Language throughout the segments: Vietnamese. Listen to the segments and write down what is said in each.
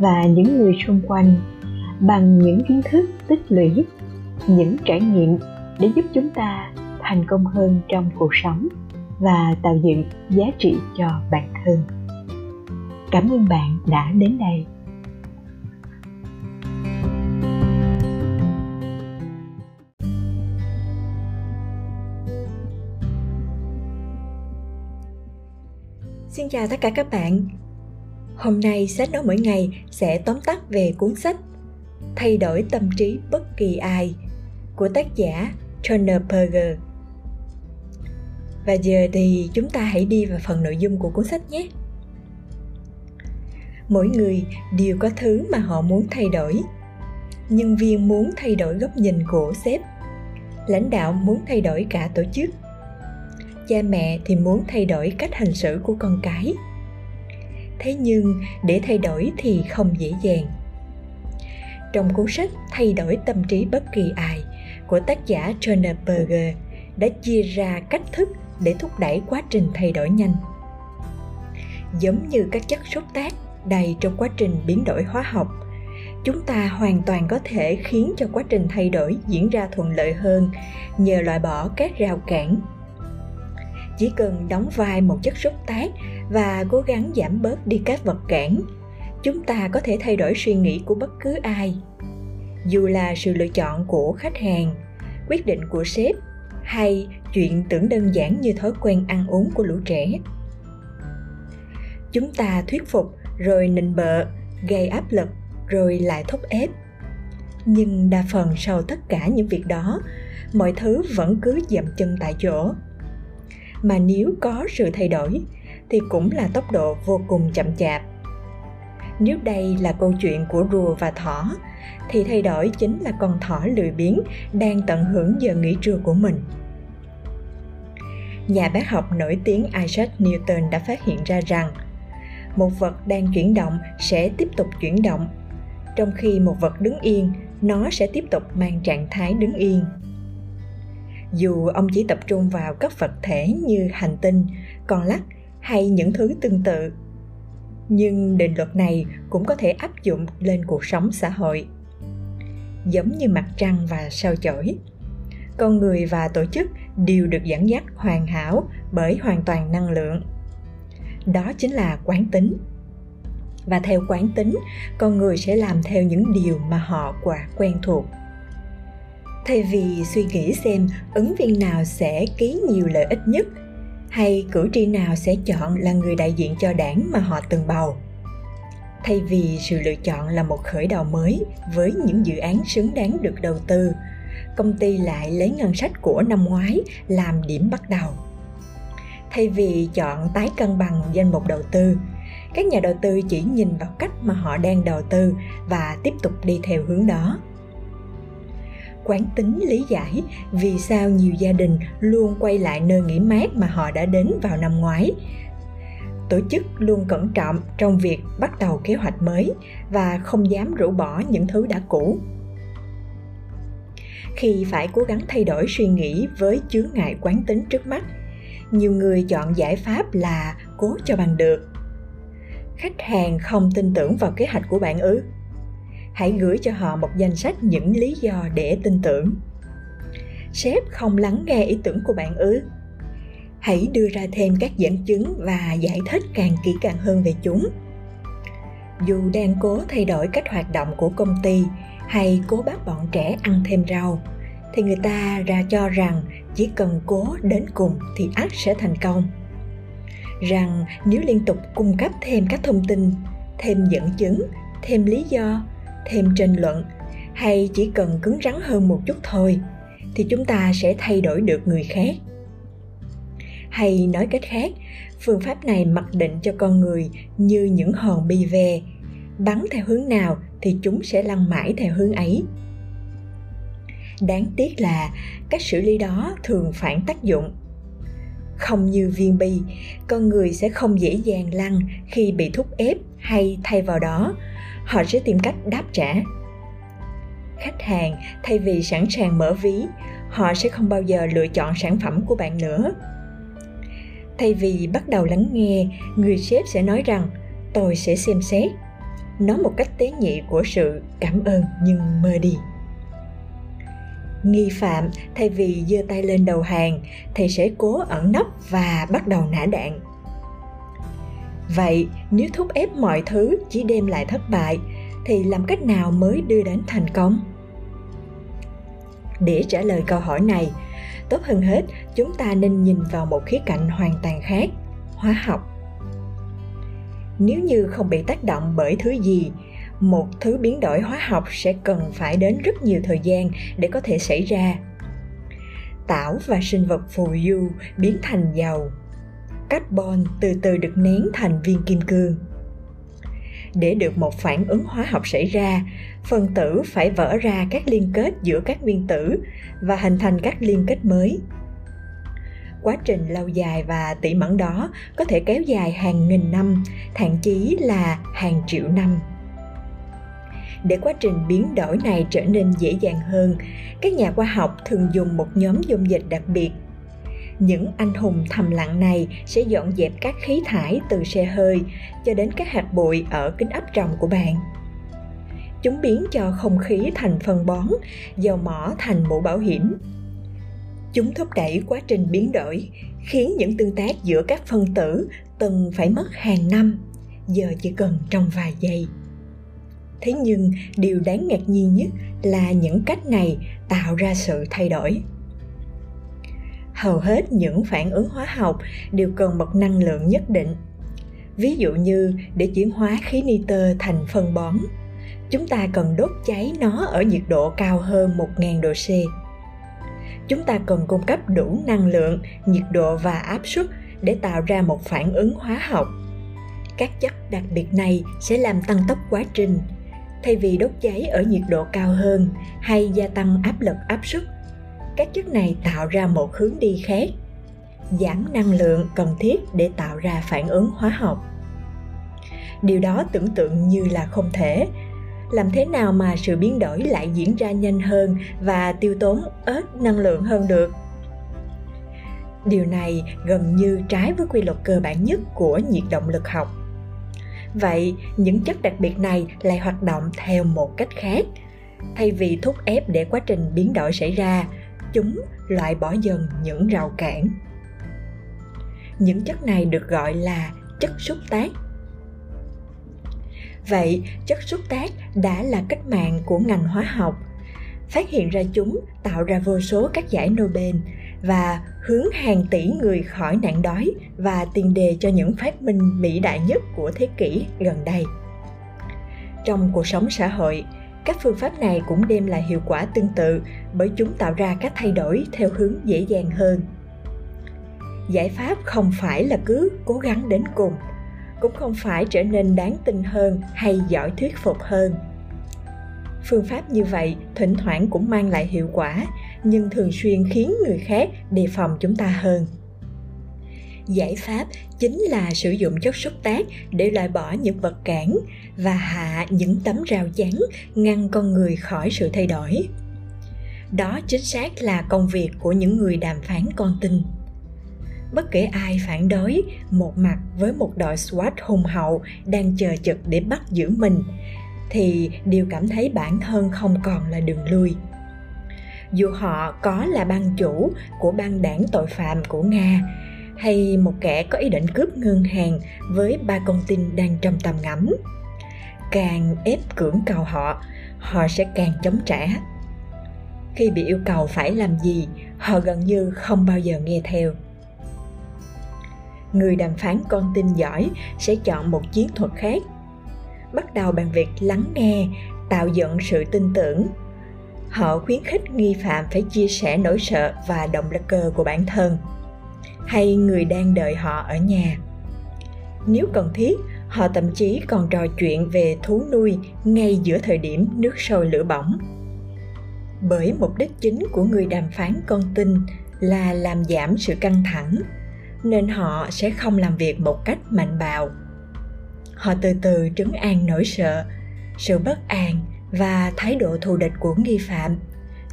và những người xung quanh bằng những kiến thức tích lũy, những trải nghiệm để giúp chúng ta thành công hơn trong cuộc sống và tạo dựng giá trị cho bản thân cảm ơn bạn đã đến đây Xin chào tất cả các bạn. Hôm nay sách nói mỗi ngày sẽ tóm tắt về cuốn sách Thay đổi tâm trí bất kỳ ai của tác giả Turner Berger. Và giờ thì chúng ta hãy đi vào phần nội dung của cuốn sách nhé. Mỗi người đều có thứ mà họ muốn thay đổi. Nhân viên muốn thay đổi góc nhìn của sếp. Lãnh đạo muốn thay đổi cả tổ chức cha mẹ thì muốn thay đổi cách hành xử của con cái thế nhưng, để thay đổi thì không dễ dàng. Trong cuốn sách thay đổi tâm trí bất kỳ ai của tác giả Turner Berger đã chia ra cách thức để thúc đẩy quá trình thay đổi nhanh. Giống như các chất xúc tác đầy trong quá trình biến đổi hóa học, chúng ta hoàn toàn có thể khiến cho quá trình thay đổi diễn ra thuận lợi hơn nhờ loại bỏ các rào cản. Chỉ cần đóng vai một chất xúc tác và cố gắng giảm bớt đi các vật cản. Chúng ta có thể thay đổi suy nghĩ của bất cứ ai. Dù là sự lựa chọn của khách hàng, quyết định của sếp, hay chuyện tưởng đơn giản như thói quen ăn uống của lũ trẻ. Chúng ta thuyết phục, rồi nịnh bợ, gây áp lực, rồi lại thúc ép. Nhưng đa phần sau tất cả những việc đó, mọi thứ vẫn cứ dậm chân tại chỗ. Mà nếu có sự thay đổi thì cũng là tốc độ vô cùng chậm chạp. Nếu đây là câu chuyện của rùa và thỏ, thì thay đổi chính là con thỏ lười biếng đang tận hưởng giờ nghỉ trưa của mình. Nhà bác học nổi tiếng Isaac Newton đã phát hiện ra rằng, một vật đang chuyển động sẽ tiếp tục chuyển động, trong khi một vật đứng yên, nó sẽ tiếp tục mang trạng thái đứng yên. Dù ông chỉ tập trung vào các vật thể như hành tinh, con lắc hay những thứ tương tự. Nhưng định luật này cũng có thể áp dụng lên cuộc sống xã hội. Giống như mặt trăng và sao chổi, con người và tổ chức đều được dẫn dắt hoàn hảo bởi hoàn toàn năng lượng. Đó chính là quán tính. Và theo quán tính, con người sẽ làm theo những điều mà họ quá quen thuộc. Thay vì suy nghĩ xem ứng viên nào sẽ ký nhiều lợi ích nhất hay cử tri nào sẽ chọn là người đại diện cho đảng mà họ từng bầu? Thay vì sự lựa chọn là một khởi đầu mới với những dự án xứng đáng được đầu tư, công ty lại lấy ngân sách của năm ngoái làm điểm bắt đầu. Thay vì chọn tái cân bằng danh mục đầu tư, các nhà đầu tư chỉ nhìn vào cách mà họ đang đầu tư và tiếp tục đi theo hướng đó quán tính lý giải vì sao nhiều gia đình luôn quay lại nơi nghỉ mát mà họ đã đến vào năm ngoái. Tổ chức luôn cẩn trọng trong việc bắt đầu kế hoạch mới và không dám rũ bỏ những thứ đã cũ. Khi phải cố gắng thay đổi suy nghĩ với chướng ngại quán tính trước mắt, nhiều người chọn giải pháp là cố cho bằng được. Khách hàng không tin tưởng vào kế hoạch của bạn ư? Hãy gửi cho họ một danh sách những lý do để tin tưởng. Sếp không lắng nghe ý tưởng của bạn ư? Hãy đưa ra thêm các dẫn chứng và giải thích càng kỹ càng hơn về chúng. Dù đang cố thay đổi cách hoạt động của công ty hay cố bắt bọn trẻ ăn thêm rau, thì người ta ra cho rằng chỉ cần cố đến cùng thì ắt sẽ thành công. Rằng nếu liên tục cung cấp thêm các thông tin, thêm dẫn chứng, thêm lý do thêm tranh luận, hay chỉ cần cứng rắn hơn một chút thôi, thì chúng ta sẽ thay đổi được người khác. Hay nói cách khác, phương pháp này mặc định cho con người như những hòn bi ve. Bắn theo hướng nào thì chúng sẽ lăn mãi theo hướng ấy. Đáng tiếc là cách xử lý đó thường phản tác dụng. Không như viên bi, con người sẽ không dễ dàng lăn khi bị thúc ép hay thay vào đó họ sẽ tìm cách đáp trả. Khách hàng, thay vì sẵn sàng mở ví, họ sẽ không bao giờ lựa chọn sản phẩm của bạn nữa. Thay vì bắt đầu lắng nghe, người sếp sẽ nói rằng, tôi sẽ xem xét. Nói một cách tế nhị của sự cảm ơn nhưng mơ đi. Nghi phạm, thay vì giơ tay lên đầu hàng thì sẽ cố ẩn nấp và bắt đầu nã đạn vậy, nếu thúc ép mọi thứ chỉ đem lại thất bại, thì làm cách nào mới đưa đến thành công? Để trả lời câu hỏi này, tốt hơn hết, chúng ta nên nhìn vào một khía cạnh hoàn toàn khác, hóa học. Nếu như không bị tác động bởi thứ gì, một thứ biến đổi hóa học sẽ cần phải đến rất nhiều thời gian để có thể xảy ra. Tảo và sinh vật phù du biến thành dầu carbon từ từ được nén thành viên kim cương. Để được một phản ứng hóa học xảy ra phân tử phải vỡ ra các liên kết giữa các nguyên tử và hình thành các liên kết mới. Quá trình lâu dài và tỉ mẩn đó có thể kéo dài hàng nghìn năm, thậm chí là hàng triệu năm. Để quá trình biến đổi này trở nên dễ dàng hơn, các nhà khoa học thường dùng một nhóm dung dịch đặc biệt những anh hùng thầm lặng này sẽ dọn dẹp các khí thải từ xe hơi cho đến các hạt bụi ở kính áp tròng của bạn. Chúng biến cho không khí thành phân bón, dầu mỏ thành mũ bảo hiểm. Chúng thúc đẩy quá trình biến đổi, khiến những tương tác giữa các phân tử từng phải mất hàng năm, giờ chỉ cần trong vài giây. Thế nhưng, điều đáng ngạc nhiên nhất là những cách này tạo ra sự thay đổi hầu hết những phản ứng hóa học đều cần một năng lượng nhất định ví dụ như để chuyển hóa khí nitơ thành phân bón chúng ta cần đốt cháy nó ở nhiệt độ cao hơn 1.000 độ C. Chúng ta cần cung cấp đủ năng lượng, nhiệt độ và áp suất để tạo ra một phản ứng hóa học. Các chất đặc biệt này sẽ làm tăng tốc quá trình, thay vì đốt cháy ở nhiệt độ cao hơn hay gia tăng áp lực áp suất các chất này tạo ra một hướng đi khác, giảm năng lượng cần thiết để tạo ra phản ứng hóa học. Điều đó tưởng tượng như là không thể. Làm thế nào mà sự biến đổi lại diễn ra nhanh hơn và tiêu tốn ít năng lượng hơn được? Điều này gần như trái với quy luật cơ bản nhất của nhiệt động lực học. Vậy, những chất đặc biệt này lại hoạt động theo một cách khác. Thay vì thúc ép để quá trình biến đổi xảy ra chúng loại bỏ dần những rào cản. Những chất này được gọi là chất xúc tác. Vậy, chất xúc tác đã là cách mạng của ngành hóa học, phát hiện ra chúng, tạo ra vô số các giải nobel và hướng hàng tỷ người khỏi nạn đói và tiền đề cho những phát minh vĩ đại nhất của thế kỷ gần đây. Trong cuộc sống xã hội các phương pháp này cũng đem lại hiệu quả tương tự, bởi chúng tạo ra các thay đổi theo hướng dễ dàng hơn. Giải pháp không phải là cứ cố gắng đến cùng, cũng không phải trở nên đáng tin hơn hay giỏi thuyết phục hơn. Phương pháp như vậy thỉnh thoảng cũng mang lại hiệu quả, nhưng thường xuyên khiến người khác đề phòng chúng ta hơn giải pháp chính là sử dụng chất xúc tác để loại bỏ những vật cản và hạ những tấm rào chắn ngăn con người khỏi sự thay đổi. Đó chính xác là công việc của những người đàm phán con tin. Bất kể ai phản đối, một mặt với một đội SWAT hùng hậu đang chờ chực để bắt giữ mình, thì đều cảm thấy bản thân không còn là đường lui. Dù họ có là ban chủ của băng đảng tội phạm của nga hay một kẻ có ý định cướp ngân hàng với ba con tin đang trong tầm ngắm? Càng ép cưỡng cầu họ họ sẽ càng chống trả. Khi bị yêu cầu phải làm gì, họ gần như không bao giờ nghe theo. Người đàm phán con tin giỏi sẽ chọn một chiến thuật khác. Bắt đầu bằng việc lắng nghe, tạo dựng sự tin tưởng. Họ khuyến khích nghi phạm phải chia sẻ nỗi sợ và động lực cơ của bản thân hay người đang đợi họ ở nhà. Nếu cần thiết, họ thậm chí còn trò chuyện về thú nuôi ngay giữa thời điểm nước sôi lửa bỏng. Bởi mục đích chính của người đàm phán con tin là làm giảm sự căng thẳng, nên họ sẽ không làm việc một cách mạnh bạo. Họ từ từ trấn an nỗi sợ, sự bất an và thái độ thù địch của nghi phạm,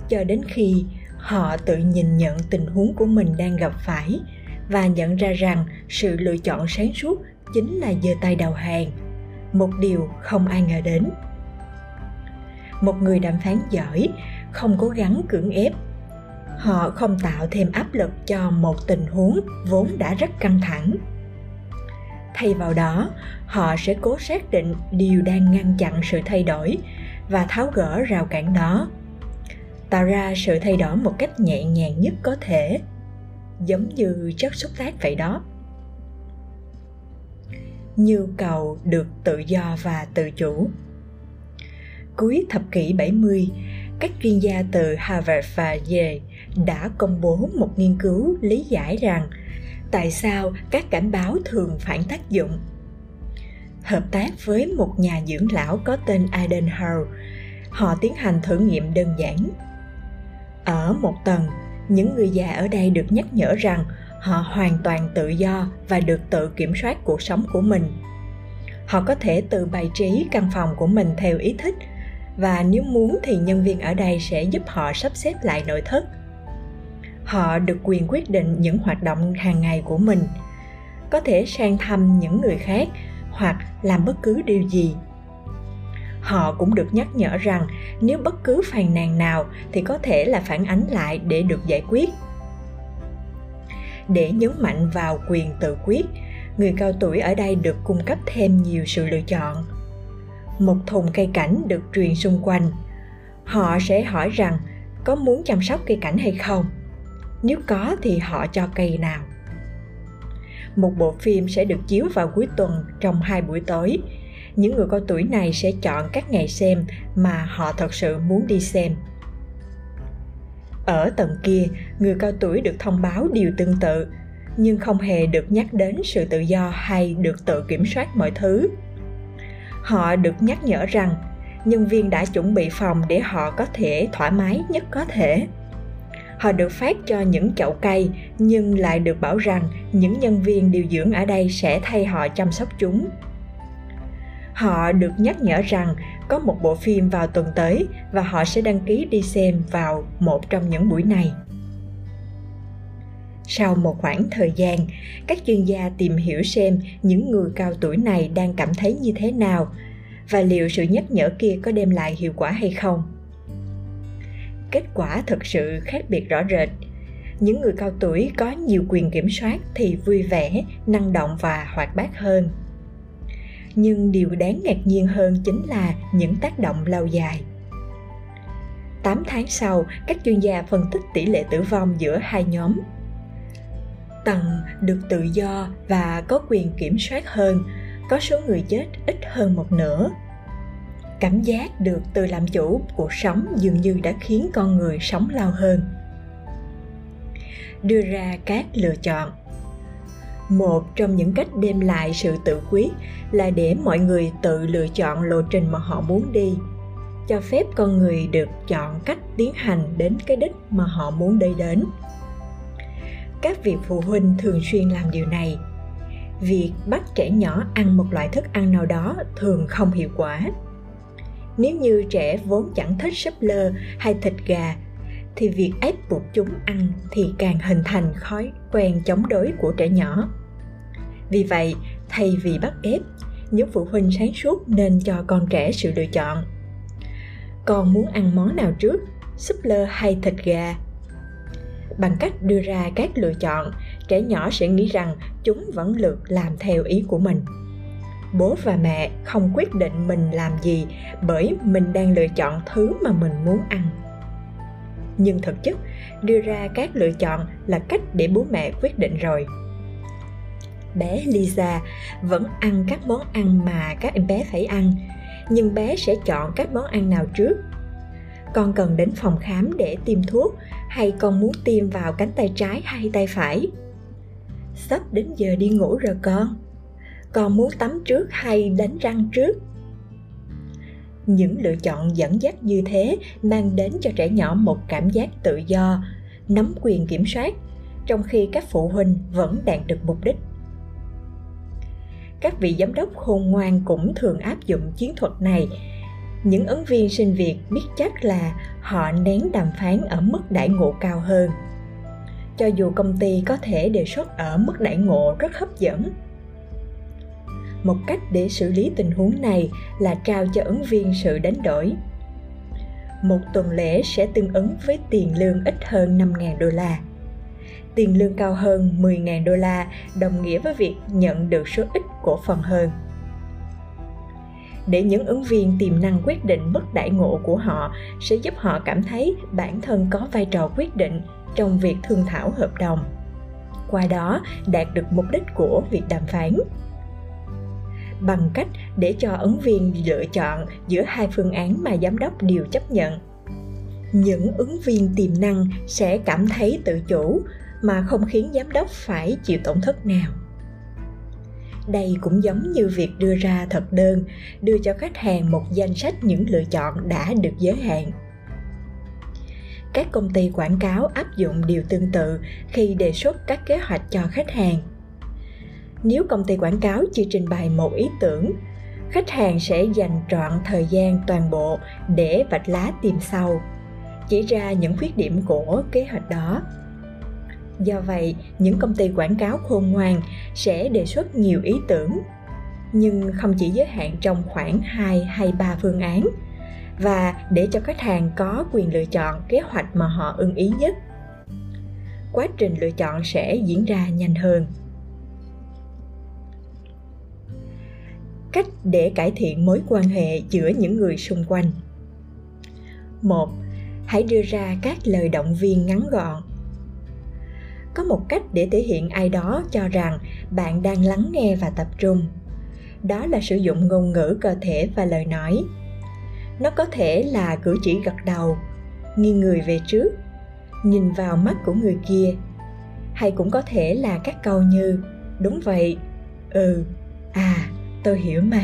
cho đến khi họ tự nhìn nhận tình huống của mình đang gặp phải và nhận ra rằng sự lựa chọn sáng suốt chính là giơ tay đầu hàng. Một điều không ai ngờ đến. Một người đàm phán giỏi, không cố gắng cưỡng ép. Họ không tạo thêm áp lực cho một tình huống vốn đã rất căng thẳng. Thay vào đó, họ sẽ cố xác định điều đang ngăn chặn sự thay đổi và tháo gỡ rào cản đó. Tạo ra sự thay đổi một cách nhẹ nhàng nhất có thể giống như chất xúc tác vậy đó nhu cầu được tự do và tự chủ cuối thập kỷ 70, các chuyên gia từ Harvard và Yale đã công bố một nghiên cứu lý giải rằng tại sao các cảnh báo thường phản tác dụng. Hợp tác với một nhà dưỡng lão có tên Aden Hall, họ tiến hành thử nghiệm đơn giản. Ở một tầng, những người già ở đây được nhắc nhở rằng họ hoàn toàn tự do và được tự kiểm soát cuộc sống của mình. Họ có thể tự bày trí căn phòng của mình theo ý thích và nếu muốn thì nhân viên ở đây sẽ giúp họ sắp xếp lại nội thất họ được quyền quyết định những hoạt động hàng ngày của mình, có thể sang thăm những người khác hoặc làm bất cứ điều gì họ cũng được nhắc nhở rằng nếu bất cứ phàn nàn nào thì có thể là phản ánh lại để được giải quyết. Để nhấn mạnh vào quyền tự quyết, người cao tuổi ở đây được cung cấp thêm nhiều sự lựa chọn. Một thùng cây cảnh được truyền xung quanh. Họ sẽ hỏi rằng có muốn chăm sóc cây cảnh hay không? Nếu có thì họ cho cây nào? Một bộ phim sẽ được chiếu vào cuối tuần trong hai buổi tối những người cao tuổi này sẽ chọn các ngày xem mà họ thật sự muốn đi xem. Ở tầng kia, người cao tuổi được thông báo điều tương tự, nhưng không hề được nhắc đến sự tự do hay được tự kiểm soát mọi thứ. Họ được nhắc nhở rằng nhân viên đã chuẩn bị phòng để họ có thể thoải mái nhất có thể. Họ được phát cho những chậu cây, nhưng lại được bảo rằng những nhân viên điều dưỡng ở đây sẽ thay họ chăm sóc chúng họ được nhắc nhở rằng có một bộ phim vào tuần tới và họ sẽ đăng ký đi xem vào một trong những buổi này. Sau một khoảng thời gian, các chuyên gia tìm hiểu xem những người cao tuổi này đang cảm thấy như thế nào và liệu sự nhắc nhở kia có đem lại hiệu quả hay không. Kết quả thực sự khác biệt rõ rệt. Những người cao tuổi có nhiều quyền kiểm soát thì vui vẻ, năng động và hoạt bát hơn nhưng điều đáng ngạc nhiên hơn chính là những tác động lâu dài. 8 tháng sau, các chuyên gia phân tích tỷ lệ tử vong giữa hai nhóm. Tầng được tự do và có quyền kiểm soát hơn có số người chết ít hơn một nửa. Cảm giác được tự làm chủ cuộc sống dường như đã khiến con người sống lâu hơn. Đưa ra các lựa chọn một trong những cách đem lại sự tự quyết là để mọi người tự lựa chọn lộ trình mà họ muốn đi, cho phép con người được chọn cách tiến hành đến cái đích mà họ muốn đi đến. Các vị phụ huynh thường xuyên làm điều này. Việc bắt trẻ nhỏ ăn một loại thức ăn nào đó thường không hiệu quả. Nếu như trẻ vốn chẳng thích súp lơ hay thịt gà thì việc ép buộc chúng ăn thì càng hình thành thói quen chống đối của trẻ nhỏ. Vì vậy, thay vì bắt ép, những phụ huynh sáng suốt nên cho con trẻ sự lựa chọn. Con muốn ăn món nào trước? Súp lơ hay thịt gà? Bằng cách đưa ra các lựa chọn, trẻ nhỏ sẽ nghĩ rằng chúng vẫn lượt làm theo ý của mình. Bố và mẹ không quyết định mình làm gì bởi mình đang lựa chọn thứ mà mình muốn ăn nhưng thực chất, đưa ra các lựa chọn là cách để bố mẹ quyết định rồi. Bé lisa vẫn ăn các món ăn mà các em bé phải ăn, nhưng bé sẽ chọn các món ăn nào trước? Con cần đến phòng khám để tiêm thuốc hay con muốn tiêm vào cánh tay trái hay tay phải? Sắp đến giờ đi ngủ rồi con. Con muốn tắm trước hay đánh răng trước? Những lựa chọn dẫn dắt như thế mang đến cho trẻ nhỏ một cảm giác tự do, nắm quyền kiểm soát, trong khi các phụ huynh vẫn đạt được mục đích. Các vị giám đốc khôn ngoan cũng thường áp dụng chiến thuật này. Những ứng viên sinh việc biết chắc là họ nén đàm phán ở mức đãi ngộ cao hơn. Cho dù công ty có thể đề xuất ở mức đãi ngộ rất hấp dẫn một cách để xử lý tình huống này là trao cho ứng viên sự đánh đổi một tuần lễ sẽ tương ứng với tiền lương ít hơn 5.000 đô la. Tiền lương cao hơn 10.000 đô la đồng nghĩa với việc nhận được số ít cổ phần hơn. Để những ứng viên tiềm năng quyết định mức đại ngộ của họ sẽ giúp họ cảm thấy bản thân có vai trò quyết định trong việc thương thảo hợp đồng. Qua đó đạt được mục đích của việc đàm phán bằng cách để cho ứng viên lựa chọn giữa hai phương án mà giám đốc đều chấp nhận. Những ứng viên tiềm năng sẽ cảm thấy tự chủ mà không khiến giám đốc phải chịu tổn thất nào. Đây cũng giống như việc đưa ra thật đơn, đưa cho khách hàng một danh sách những lựa chọn đã được giới hạn. Các công ty quảng cáo áp dụng điều tương tự khi đề xuất các kế hoạch cho khách hàng nếu công ty quảng cáo chỉ trình bày một ý tưởng, khách hàng sẽ dành trọn thời gian toàn bộ để vạch lá tìm sau, chỉ ra những khuyết điểm của kế hoạch đó do vậy, những công ty quảng cáo khôn ngoan sẽ đề xuất nhiều ý tưởng, nhưng không chỉ giới hạn trong khoảng 2 hay 3 phương án và để cho khách hàng có quyền lựa chọn kế hoạch mà họ ưng ý nhất. Quá trình lựa chọn sẽ diễn ra nhanh hơn. Cách để cải thiện mối quan hệ giữa những người xung quanh. Một, hãy đưa ra các lời động viên ngắn gọn. Có một cách để thể hiện ai đó cho rằng bạn đang lắng nghe và tập trung. Đó là sử dụng ngôn ngữ cơ thể và lời nói. Nó có thể là cử chỉ gật đầu, nghiêng người về trước, nhìn vào mắt của người kia, hay cũng có thể là các câu như, đúng vậy ừ à tôi hiểu mà.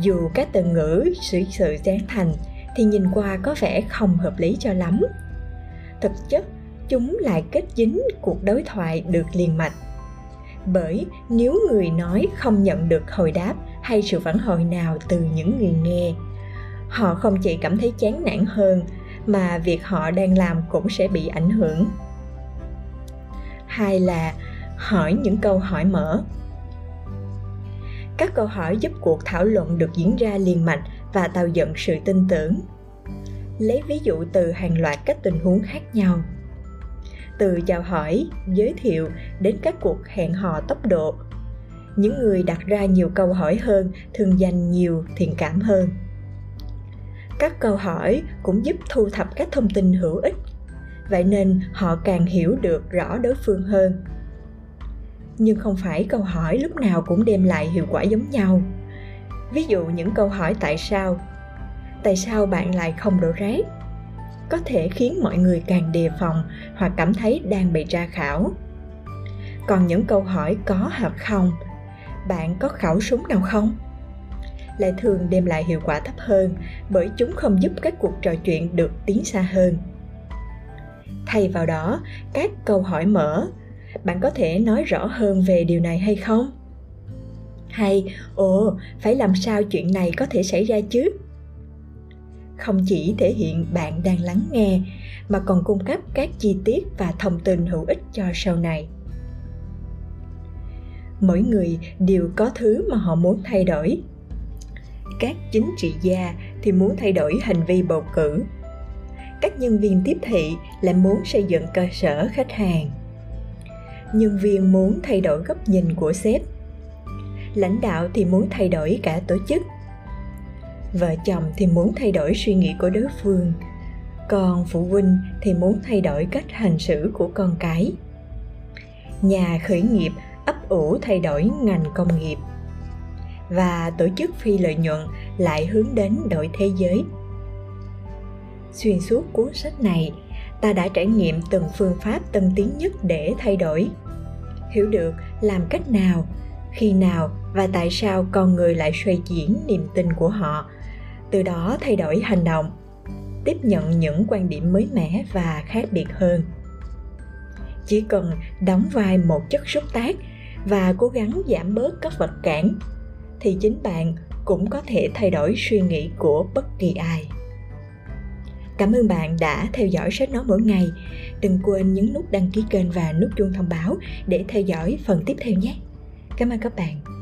Dù các từ ngữ sự sự dán thành thì nhìn qua có vẻ không hợp lý cho lắm. Thực chất, chúng lại kết dính cuộc đối thoại được liền mạch. Bởi nếu người nói không nhận được hồi đáp hay sự phản hồi nào từ những người nghe, họ không chỉ cảm thấy chán nản hơn mà việc họ đang làm cũng sẽ bị ảnh hưởng. Hai là, hỏi những câu hỏi mở các câu hỏi giúp cuộc thảo luận được diễn ra liền mạch và tạo dựng sự tin tưởng. Lấy ví dụ từ hàng loạt các tình huống khác nhau. Từ chào hỏi, giới thiệu đến các cuộc hẹn hò tốc độ. Những người đặt ra nhiều câu hỏi hơn thường dành nhiều thiện cảm hơn. Các câu hỏi cũng giúp thu thập các thông tin hữu ích. Vậy nên họ càng hiểu được rõ đối phương hơn nhưng không phải câu hỏi lúc nào cũng đem lại hiệu quả giống nhau. Ví dụ những câu hỏi tại sao tại sao bạn lại không đổ rác? Có thể khiến mọi người càng đề phòng hoặc cảm thấy đang bị tra khảo. Còn những câu hỏi có hoặc không, bạn có khẩu súng nào không? Lại thường đem lại hiệu quả thấp hơn bởi chúng không giúp các cuộc trò chuyện được tiến xa hơn. Thay vào đó, các câu hỏi mở bạn có thể nói rõ hơn về điều này hay không? Hay, ồ, phải làm sao chuyện này có thể xảy ra chứ? Không chỉ thể hiện bạn đang lắng nghe, mà còn cung cấp các chi tiết và thông tin hữu ích cho sau này. Mỗi người đều có thứ mà họ muốn thay đổi. Các chính trị gia thì muốn thay đổi hành vi bầu cử. Các nhân viên tiếp thị lại muốn xây dựng cơ sở khách hàng nhân viên muốn thay đổi góc nhìn của sếp. Lãnh đạo thì muốn thay đổi cả tổ chức. Vợ chồng thì muốn thay đổi suy nghĩ của đối phương. Còn phụ huynh thì muốn thay đổi cách hành xử của con cái. Nhà khởi nghiệp ấp ủ thay đổi ngành công nghiệp. Và tổ chức phi lợi nhuận lại hướng đến đổi thế giới. Xuyên suốt cuốn sách này ta đã trải nghiệm từng phương pháp tân tiến nhất để thay đổi. Hiểu được làm cách nào, khi nào và tại sao con người lại xoay chuyển niềm tin của họ, từ đó thay đổi hành động, tiếp nhận những quan điểm mới mẻ và khác biệt hơn. Chỉ cần đóng vai một chất xúc tác và cố gắng giảm bớt các vật cản, thì chính bạn cũng có thể thay đổi suy nghĩ của bất kỳ ai. Cảm ơn bạn đã theo dõi sách nói mỗi ngày. Đừng quên nhấn nút đăng ký kênh và nút chuông thông báo để theo dõi phần tiếp theo nhé. Cảm ơn các bạn.